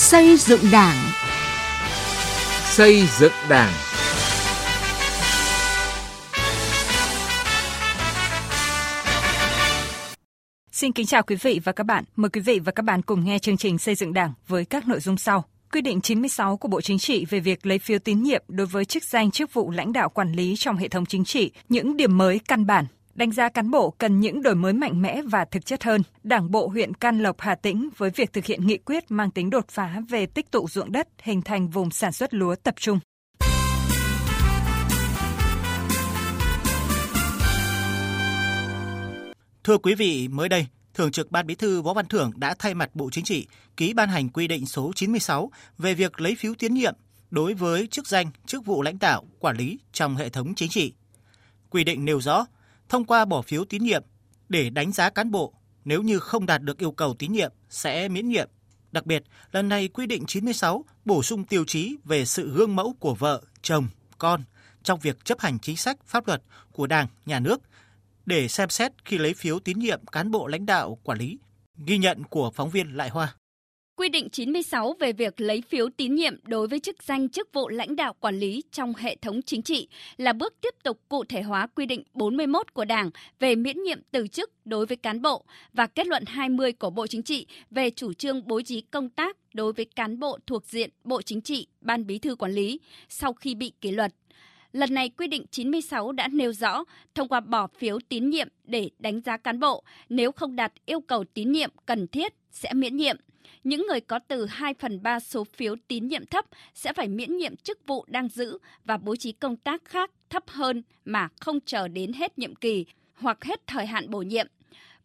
Xây dựng Đảng. Xây dựng Đảng. Xin kính chào quý vị và các bạn. Mời quý vị và các bạn cùng nghe chương trình Xây dựng Đảng với các nội dung sau. Quy định 96 của Bộ Chính trị về việc lấy phiếu tín nhiệm đối với chức danh chức vụ lãnh đạo quản lý trong hệ thống chính trị, những điểm mới căn bản đánh giá cán bộ cần những đổi mới mạnh mẽ và thực chất hơn. Đảng bộ huyện Can Lộc Hà Tĩnh với việc thực hiện nghị quyết mang tính đột phá về tích tụ ruộng đất hình thành vùng sản xuất lúa tập trung. Thưa quý vị, mới đây, Thường trực Ban Bí thư Võ Văn Thưởng đã thay mặt Bộ Chính trị ký ban hành quy định số 96 về việc lấy phiếu tín nhiệm đối với chức danh, chức vụ lãnh đạo, quản lý trong hệ thống chính trị. Quy định nêu rõ, thông qua bỏ phiếu tín nhiệm để đánh giá cán bộ nếu như không đạt được yêu cầu tín nhiệm sẽ miễn nhiệm. Đặc biệt, lần này quy định 96 bổ sung tiêu chí về sự gương mẫu của vợ, chồng, con trong việc chấp hành chính sách pháp luật của Đảng, Nhà nước để xem xét khi lấy phiếu tín nhiệm cán bộ lãnh đạo quản lý. Ghi nhận của phóng viên Lại Hoa. Quy định 96 về việc lấy phiếu tín nhiệm đối với chức danh chức vụ lãnh đạo quản lý trong hệ thống chính trị là bước tiếp tục cụ thể hóa quy định 41 của Đảng về miễn nhiệm từ chức đối với cán bộ và kết luận 20 của Bộ Chính trị về chủ trương bố trí công tác đối với cán bộ thuộc diện Bộ Chính trị, Ban Bí thư quản lý sau khi bị kỷ luật. Lần này quy định 96 đã nêu rõ thông qua bỏ phiếu tín nhiệm để đánh giá cán bộ, nếu không đạt yêu cầu tín nhiệm cần thiết sẽ miễn nhiệm. Những người có từ 2 phần 3 số phiếu tín nhiệm thấp sẽ phải miễn nhiệm chức vụ đang giữ và bố trí công tác khác thấp hơn mà không chờ đến hết nhiệm kỳ hoặc hết thời hạn bổ nhiệm.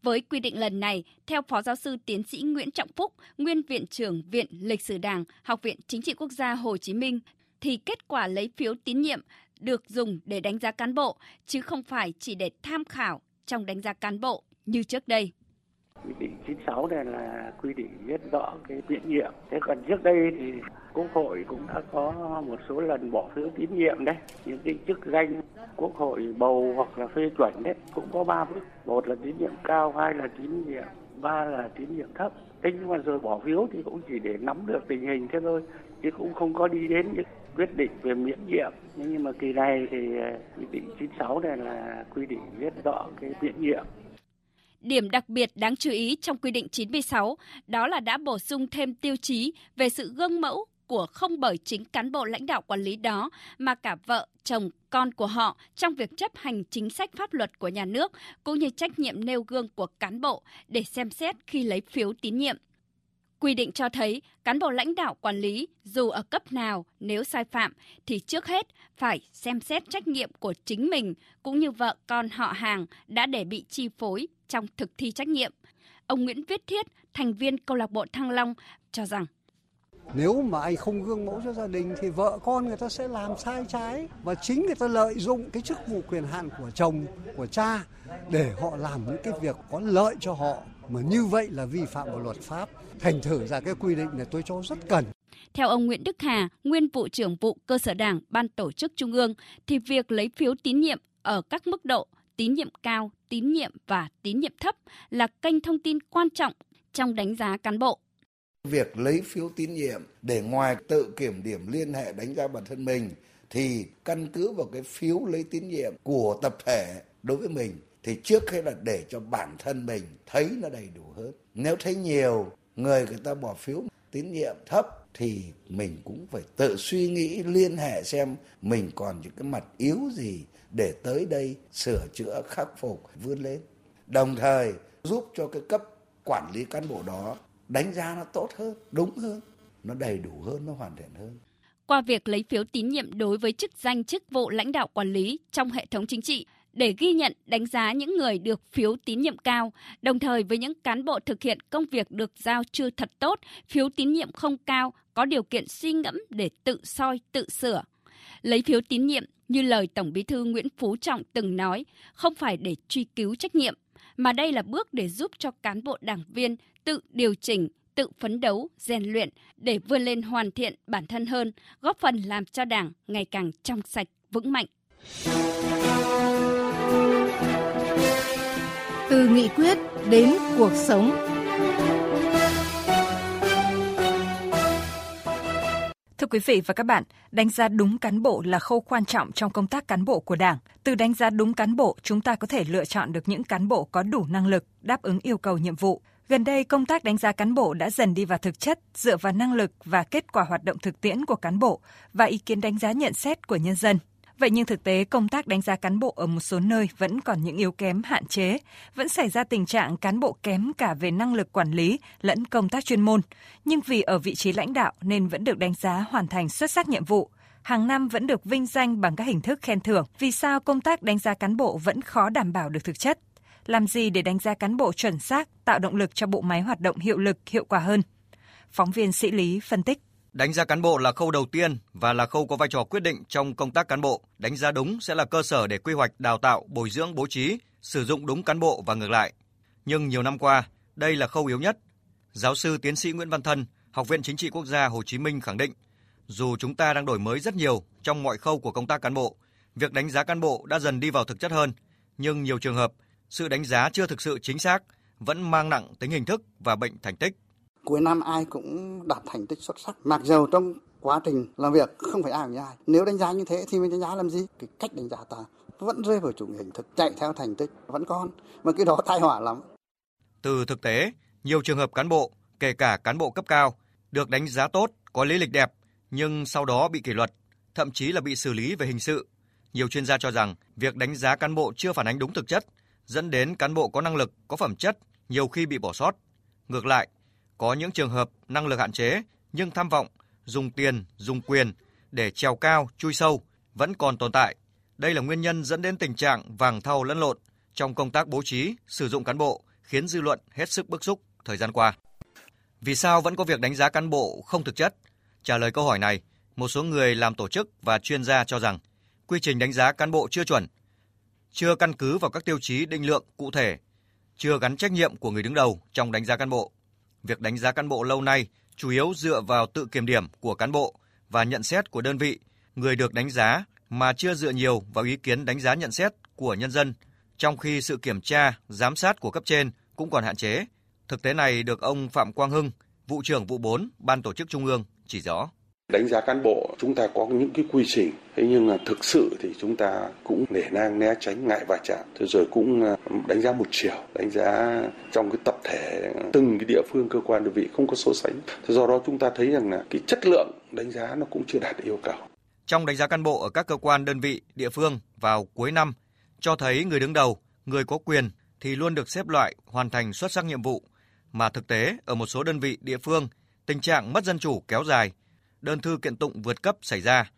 Với quy định lần này, theo Phó Giáo sư Tiến sĩ Nguyễn Trọng Phúc, Nguyên Viện trưởng Viện Lịch sử Đảng, Học viện Chính trị Quốc gia Hồ Chí Minh, thì kết quả lấy phiếu tín nhiệm được dùng để đánh giá cán bộ, chứ không phải chỉ để tham khảo trong đánh giá cán bộ như trước đây. Quy định 96 này là quy định rất rõ cái miễn nhiệm. Thế còn trước đây thì Quốc hội cũng đã có một số lần bỏ phiếu tín nhiệm đấy. Những cái chức danh Quốc hội bầu hoặc là phê chuẩn đấy cũng có ba bước. Một là tín nhiệm cao, hai là tín nhiệm, ba là tín nhiệm thấp. Thế nhưng mà rồi bỏ phiếu thì cũng chỉ để nắm được tình hình thế thôi chứ cũng không có đi đến những quyết định về miễn nhiệm nhưng mà kỳ này thì ờ, quy định 96 này là quy định rất rõ cái miễn nhiệm Điểm đặc biệt đáng chú ý trong quy định 96 đó là đã bổ sung thêm tiêu chí về sự gương mẫu của không bởi chính cán bộ lãnh đạo quản lý đó mà cả vợ, chồng, con của họ trong việc chấp hành chính sách pháp luật của nhà nước cũng như trách nhiệm nêu gương của cán bộ để xem xét khi lấy phiếu tín nhiệm. Quy định cho thấy cán bộ lãnh đạo quản lý dù ở cấp nào nếu sai phạm thì trước hết phải xem xét trách nhiệm của chính mình cũng như vợ con họ hàng đã để bị chi phối trong thực thi trách nhiệm. Ông Nguyễn Viết Thiết, thành viên câu lạc bộ Thăng Long cho rằng nếu mà anh không gương mẫu cho gia đình thì vợ con người ta sẽ làm sai trái và chính người ta lợi dụng cái chức vụ quyền hạn của chồng, của cha để họ làm những cái việc có lợi cho họ mà như vậy là vi phạm vào luật pháp. Thành thử ra cái quy định này tôi cho rất cần. Theo ông Nguyễn Đức Hà, nguyên vụ trưởng vụ cơ sở đảng ban tổ chức trung ương, thì việc lấy phiếu tín nhiệm ở các mức độ tín nhiệm cao, tín nhiệm và tín nhiệm thấp là kênh thông tin quan trọng trong đánh giá cán bộ. Việc lấy phiếu tín nhiệm để ngoài tự kiểm điểm liên hệ đánh giá bản thân mình thì căn cứ vào cái phiếu lấy tín nhiệm của tập thể đối với mình thì trước hết là để cho bản thân mình thấy nó đầy đủ hơn. Nếu thấy nhiều, người người ta bỏ phiếu tín nhiệm thấp thì mình cũng phải tự suy nghĩ, liên hệ xem mình còn những cái mặt yếu gì để tới đây sửa chữa, khắc phục, vươn lên đồng thời giúp cho cái cấp quản lý cán bộ đó đánh giá nó tốt hơn, đúng hơn, nó đầy đủ hơn, nó hoàn thiện hơn qua việc lấy phiếu tín nhiệm đối với chức danh, chức vụ, lãnh đạo quản lý trong hệ thống chính trị để ghi nhận đánh giá những người được phiếu tín nhiệm cao, đồng thời với những cán bộ thực hiện công việc được giao chưa thật tốt, phiếu tín nhiệm không cao, có điều kiện suy ngẫm để tự soi, tự sửa. Lấy phiếu tín nhiệm như lời Tổng Bí thư Nguyễn Phú Trọng từng nói, không phải để truy cứu trách nhiệm, mà đây là bước để giúp cho cán bộ đảng viên tự điều chỉnh, tự phấn đấu, rèn luyện để vươn lên hoàn thiện bản thân hơn, góp phần làm cho Đảng ngày càng trong sạch, vững mạnh. Từ nghị quyết đến cuộc sống. thưa quý vị và các bạn, đánh giá đúng cán bộ là khâu quan trọng trong công tác cán bộ của Đảng. Từ đánh giá đúng cán bộ, chúng ta có thể lựa chọn được những cán bộ có đủ năng lực, đáp ứng yêu cầu nhiệm vụ. Gần đây, công tác đánh giá cán bộ đã dần đi vào thực chất, dựa vào năng lực và kết quả hoạt động thực tiễn của cán bộ và ý kiến đánh giá nhận xét của nhân dân. Vậy nhưng thực tế công tác đánh giá cán bộ ở một số nơi vẫn còn những yếu kém hạn chế, vẫn xảy ra tình trạng cán bộ kém cả về năng lực quản lý lẫn công tác chuyên môn, nhưng vì ở vị trí lãnh đạo nên vẫn được đánh giá hoàn thành xuất sắc nhiệm vụ, hàng năm vẫn được vinh danh bằng các hình thức khen thưởng. Vì sao công tác đánh giá cán bộ vẫn khó đảm bảo được thực chất? Làm gì để đánh giá cán bộ chuẩn xác, tạo động lực cho bộ máy hoạt động hiệu lực, hiệu quả hơn? Phóng viên Sĩ Lý phân tích. Đánh giá cán bộ là khâu đầu tiên và là khâu có vai trò quyết định trong công tác cán bộ. Đánh giá đúng sẽ là cơ sở để quy hoạch, đào tạo, bồi dưỡng, bố trí, sử dụng đúng cán bộ và ngược lại. Nhưng nhiều năm qua, đây là khâu yếu nhất. Giáo sư tiến sĩ Nguyễn Văn Thân, Học viện Chính trị Quốc gia Hồ Chí Minh khẳng định, dù chúng ta đang đổi mới rất nhiều trong mọi khâu của công tác cán bộ, việc đánh giá cán bộ đã dần đi vào thực chất hơn, nhưng nhiều trường hợp sự đánh giá chưa thực sự chính xác, vẫn mang nặng tính hình thức và bệnh thành tích cuối năm ai cũng đạt thành tích xuất sắc. Mặc dầu trong quá trình làm việc không phải ai cũng như ai. Nếu đánh giá như thế thì mình đánh giá làm gì? Cái cách đánh giá ta vẫn rơi vào chủ nghĩa hình thức, chạy theo thành tích, vẫn còn. Mà cái đó tai họa lắm. Từ thực tế, nhiều trường hợp cán bộ, kể cả cán bộ cấp cao, được đánh giá tốt, có lý lịch đẹp, nhưng sau đó bị kỷ luật, thậm chí là bị xử lý về hình sự. Nhiều chuyên gia cho rằng việc đánh giá cán bộ chưa phản ánh đúng thực chất, dẫn đến cán bộ có năng lực, có phẩm chất, nhiều khi bị bỏ sót. Ngược lại có những trường hợp năng lực hạn chế nhưng tham vọng, dùng tiền, dùng quyền để trèo cao, chui sâu vẫn còn tồn tại. Đây là nguyên nhân dẫn đến tình trạng vàng thau lẫn lộn trong công tác bố trí, sử dụng cán bộ, khiến dư luận hết sức bức xúc thời gian qua. Vì sao vẫn có việc đánh giá cán bộ không thực chất? Trả lời câu hỏi này, một số người làm tổ chức và chuyên gia cho rằng quy trình đánh giá cán bộ chưa chuẩn, chưa căn cứ vào các tiêu chí định lượng cụ thể, chưa gắn trách nhiệm của người đứng đầu trong đánh giá cán bộ việc đánh giá cán bộ lâu nay chủ yếu dựa vào tự kiểm điểm của cán bộ và nhận xét của đơn vị, người được đánh giá mà chưa dựa nhiều vào ý kiến đánh giá nhận xét của nhân dân, trong khi sự kiểm tra, giám sát của cấp trên cũng còn hạn chế. Thực tế này được ông Phạm Quang Hưng, vụ trưởng vụ 4, Ban tổ chức Trung ương chỉ rõ. Đánh giá cán bộ chúng ta có những cái quy trình, thế nhưng mà thực sự thì chúng ta cũng nể nang né tránh ngại va chạm, thế rồi cũng à, đánh giá một chiều, đánh giá trong cái tập thể từng cái địa phương cơ quan đơn vị không có so sánh. Thế do đó chúng ta thấy rằng là cái chất lượng đánh giá nó cũng chưa đạt yêu cầu. Trong đánh giá cán bộ ở các cơ quan đơn vị, địa phương vào cuối năm cho thấy người đứng đầu, người có quyền thì luôn được xếp loại hoàn thành xuất sắc nhiệm vụ, mà thực tế ở một số đơn vị địa phương tình trạng mất dân chủ kéo dài đơn thư kiện tụng vượt cấp xảy ra.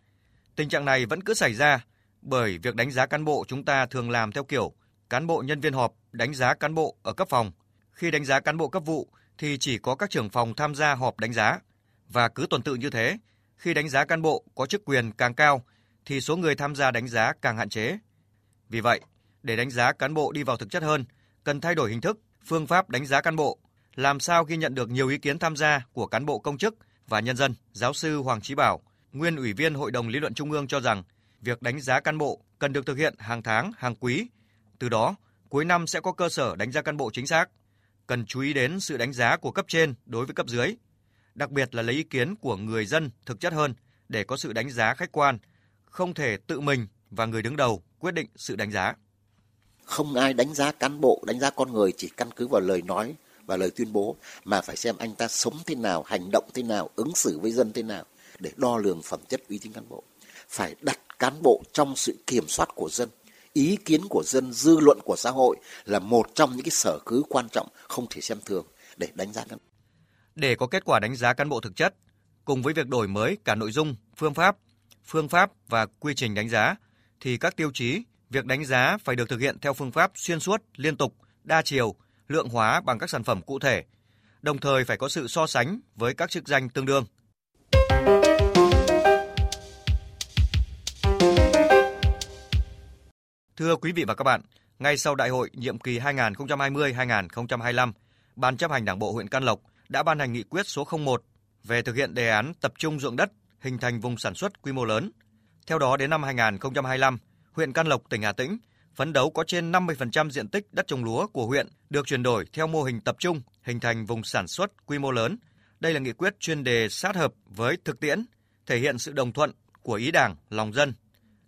Tình trạng này vẫn cứ xảy ra bởi việc đánh giá cán bộ chúng ta thường làm theo kiểu cán bộ nhân viên họp đánh giá cán bộ ở cấp phòng. Khi đánh giá cán bộ cấp vụ thì chỉ có các trưởng phòng tham gia họp đánh giá. Và cứ tuần tự như thế, khi đánh giá cán bộ có chức quyền càng cao thì số người tham gia đánh giá càng hạn chế. Vì vậy, để đánh giá cán bộ đi vào thực chất hơn, cần thay đổi hình thức, phương pháp đánh giá cán bộ, làm sao ghi nhận được nhiều ý kiến tham gia của cán bộ công chức và nhân dân, giáo sư Hoàng Chí Bảo, nguyên ủy viên Hội đồng lý luận Trung ương cho rằng việc đánh giá cán bộ cần được thực hiện hàng tháng, hàng quý. Từ đó, cuối năm sẽ có cơ sở đánh giá cán bộ chính xác. Cần chú ý đến sự đánh giá của cấp trên đối với cấp dưới, đặc biệt là lấy ý kiến của người dân thực chất hơn để có sự đánh giá khách quan, không thể tự mình và người đứng đầu quyết định sự đánh giá. Không ai đánh giá cán bộ, đánh giá con người chỉ căn cứ vào lời nói và lời tuyên bố mà phải xem anh ta sống thế nào, hành động thế nào, ứng xử với dân thế nào để đo lường phẩm chất uy tín cán bộ. Phải đặt cán bộ trong sự kiểm soát của dân. Ý kiến của dân, dư luận của xã hội là một trong những cái sở cứ quan trọng không thể xem thường để đánh giá cán bộ. Để có kết quả đánh giá cán bộ thực chất, cùng với việc đổi mới cả nội dung, phương pháp, phương pháp và quy trình đánh giá, thì các tiêu chí, việc đánh giá phải được thực hiện theo phương pháp xuyên suốt, liên tục, đa chiều, lượng hóa bằng các sản phẩm cụ thể, đồng thời phải có sự so sánh với các chức danh tương đương. Thưa quý vị và các bạn, ngay sau đại hội nhiệm kỳ 2020-2025, Ban chấp hành Đảng bộ huyện Can Lộc đã ban hành nghị quyết số 01 về thực hiện đề án tập trung ruộng đất, hình thành vùng sản xuất quy mô lớn. Theo đó đến năm 2025, huyện Can Lộc, tỉnh Hà Tĩnh phấn đấu có trên 50% diện tích đất trồng lúa của huyện được chuyển đổi theo mô hình tập trung, hình thành vùng sản xuất quy mô lớn. Đây là nghị quyết chuyên đề sát hợp với thực tiễn, thể hiện sự đồng thuận của ý Đảng, lòng dân.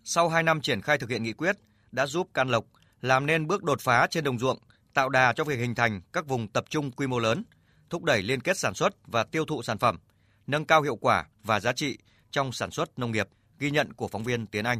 Sau 2 năm triển khai thực hiện nghị quyết đã giúp Can Lộc làm nên bước đột phá trên đồng ruộng, tạo đà cho việc hình thành các vùng tập trung quy mô lớn, thúc đẩy liên kết sản xuất và tiêu thụ sản phẩm, nâng cao hiệu quả và giá trị trong sản xuất nông nghiệp, ghi nhận của phóng viên Tiến Anh.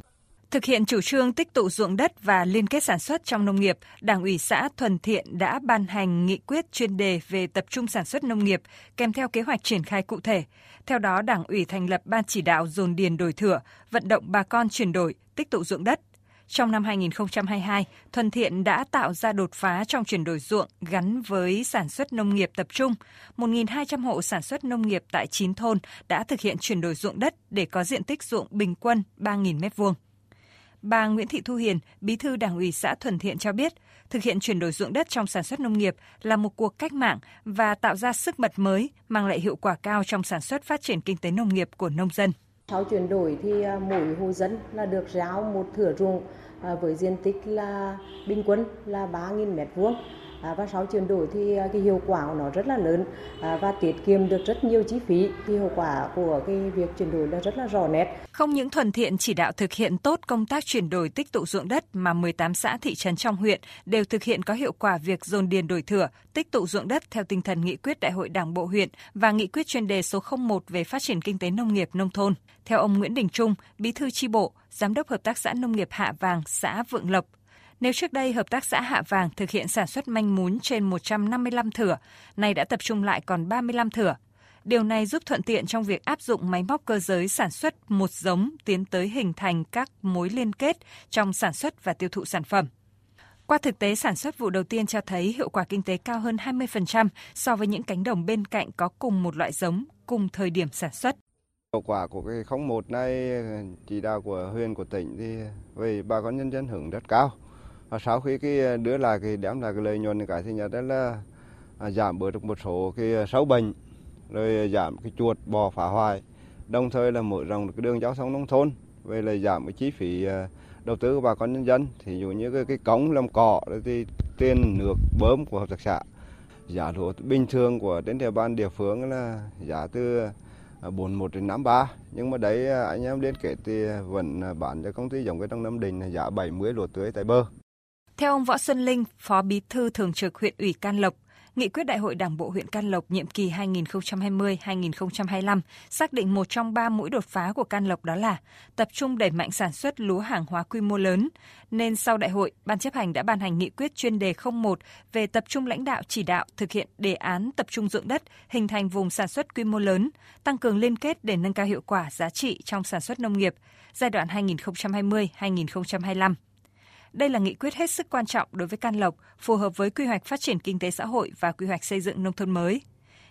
Thực hiện chủ trương tích tụ ruộng đất và liên kết sản xuất trong nông nghiệp, Đảng ủy xã Thuần Thiện đã ban hành nghị quyết chuyên đề về tập trung sản xuất nông nghiệp kèm theo kế hoạch triển khai cụ thể. Theo đó, Đảng ủy thành lập ban chỉ đạo dồn điền đổi thửa, vận động bà con chuyển đổi, tích tụ ruộng đất. Trong năm 2022, Thuần Thiện đã tạo ra đột phá trong chuyển đổi ruộng gắn với sản xuất nông nghiệp tập trung. 1.200 hộ sản xuất nông nghiệp tại 9 thôn đã thực hiện chuyển đổi ruộng đất để có diện tích ruộng bình quân 3.000 m2. Bà Nguyễn Thị Thu Hiền, Bí thư Đảng ủy xã Thuần Thiện cho biết, thực hiện chuyển đổi ruộng đất trong sản xuất nông nghiệp là một cuộc cách mạng và tạo ra sức bật mới, mang lại hiệu quả cao trong sản xuất phát triển kinh tế nông nghiệp của nông dân. Sau chuyển đổi thì à, mỗi hộ dân là được giao một thửa ruộng à, với diện tích là bình quân là 3.000 mét vuông À, và sau chuyển đổi thì à, cái hiệu quả của nó rất là lớn à, và tiết kiệm được rất nhiều chi phí. Thì hiệu quả của cái việc chuyển đổi là rất là rõ nét. Không những thuần thiện chỉ đạo thực hiện tốt công tác chuyển đổi tích tụ ruộng đất mà 18 xã thị trấn trong huyện đều thực hiện có hiệu quả việc dồn điền đổi thửa, tích tụ ruộng đất theo tinh thần nghị quyết Đại hội Đảng bộ huyện và nghị quyết chuyên đề số 01 về phát triển kinh tế nông nghiệp nông thôn. Theo ông Nguyễn Đình Trung, Bí thư chi bộ, Giám đốc Hợp tác xã Nông nghiệp Hạ Vàng, xã Vượng Lộc, nếu trước đây Hợp tác xã Hạ Vàng thực hiện sản xuất manh mún trên 155 thửa, nay đã tập trung lại còn 35 thửa. Điều này giúp thuận tiện trong việc áp dụng máy móc cơ giới sản xuất một giống tiến tới hình thành các mối liên kết trong sản xuất và tiêu thụ sản phẩm. Qua thực tế sản xuất vụ đầu tiên cho thấy hiệu quả kinh tế cao hơn 20% so với những cánh đồng bên cạnh có cùng một loại giống, cùng thời điểm sản xuất. Hiệu quả của cái không một này chỉ đạo của huyện của tỉnh thì về bà con nhân dân hưởng rất cao và sau khi cái ờ, đưa lại cái đem lại cái lợi nhuận cái thứ nhất đó là à, giảm bớt được một số cái ờ, sâu bệnh rồi ờ, giảm cái chuột bò phá hoại. Đồng thời là mở rộng cái đường giao thông nông thôn về là giảm cái chi phí đầu tư của bà con nhân dân. Thì dụ như cái, cái cống làm cỏ thì tiền nước bơm của hợp tác xã. Giá lúa bình thường của đến địa bàn địa phương là giá từ 41 đến 53 nhưng mà đấy anh em liên kết thì vẫn bán cho công ty giống cái trong Nam Định là giá 70 lúa tưới tại bơ theo ông Võ Xuân Linh, Phó Bí thư Thường trực huyện ủy Can Lộc, Nghị quyết Đại hội Đảng bộ huyện Can Lộc nhiệm kỳ 2020-2025 xác định một trong ba mũi đột phá của Can Lộc đó là tập trung đẩy mạnh sản xuất lúa hàng hóa quy mô lớn. Nên sau đại hội, Ban chấp hành đã ban hành nghị quyết chuyên đề 01 về tập trung lãnh đạo chỉ đạo thực hiện đề án tập trung dụng đất, hình thành vùng sản xuất quy mô lớn, tăng cường liên kết để nâng cao hiệu quả giá trị trong sản xuất nông nghiệp giai đoạn 2020-2025. Đây là nghị quyết hết sức quan trọng đối với Can Lộc, phù hợp với quy hoạch phát triển kinh tế xã hội và quy hoạch xây dựng nông thôn mới.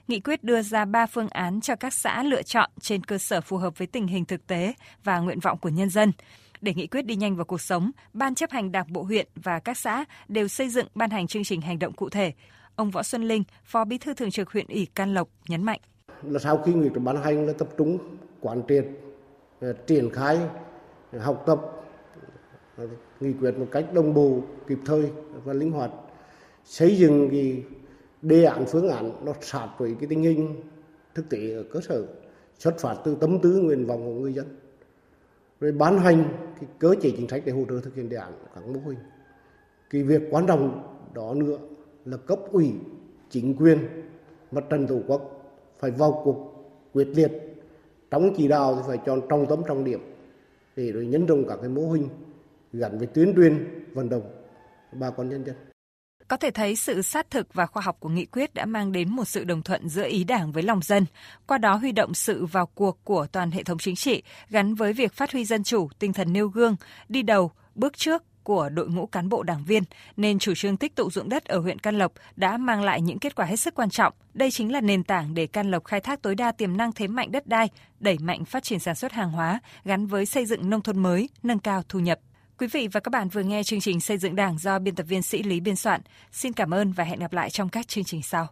Nghị quyết đưa ra 3 phương án cho các xã lựa chọn trên cơ sở phù hợp với tình hình thực tế và nguyện vọng của nhân dân. Để nghị quyết đi nhanh vào cuộc sống, Ban chấp hành Đảng bộ huyện và các xã đều xây dựng ban hành chương trình hành động cụ thể. Ông Võ Xuân Linh, Phó Bí thư Thường trực huyện ủy Can Lộc nhấn mạnh. Là sau khi nghị quyết ban hành là tập trung quán triệt, ờ, triển khai, học tập nghị quyết một cách đồng bộ, kịp thời và linh hoạt, xây dựng cái đề án phương án nó sát với cái tình hình thực tế ở cơ sở, xuất phát từ tâm tư, nguyện vọng của người dân, rồi ban hành cái cơ chế chính sách để hỗ trợ thực hiện đề án các mô hình. Cái việc quan trọng đó nữa là cấp ủy, chính quyền, mặt trận tổ quốc phải vào cuộc quyết liệt. Trong chỉ đạo thì phải chọn trọng tâm, trọng điểm để rồi nhân rộng các cái mô hình gắn với tuyên truyền vận động bà con nhân dân. Có thể thấy sự sát thực và khoa học của nghị quyết đã mang đến một sự đồng thuận giữa ý đảng với lòng dân, qua đó huy động sự vào cuộc của toàn hệ thống chính trị gắn với việc phát huy dân chủ, tinh thần nêu gương, đi đầu, bước trước của đội ngũ cán bộ đảng viên, nên chủ trương tích tụ dụng đất ở huyện Can Lộc đã mang lại những kết quả hết sức quan trọng. Đây chính là nền tảng để Can Lộc khai thác tối đa tiềm năng thế mạnh đất đai, đẩy mạnh phát triển sản xuất hàng hóa gắn với xây dựng nông thôn mới, nâng cao thu nhập. Quý vị và các bạn vừa nghe chương trình Xây dựng Đảng do biên tập viên sĩ Lý biên soạn. Xin cảm ơn và hẹn gặp lại trong các chương trình sau.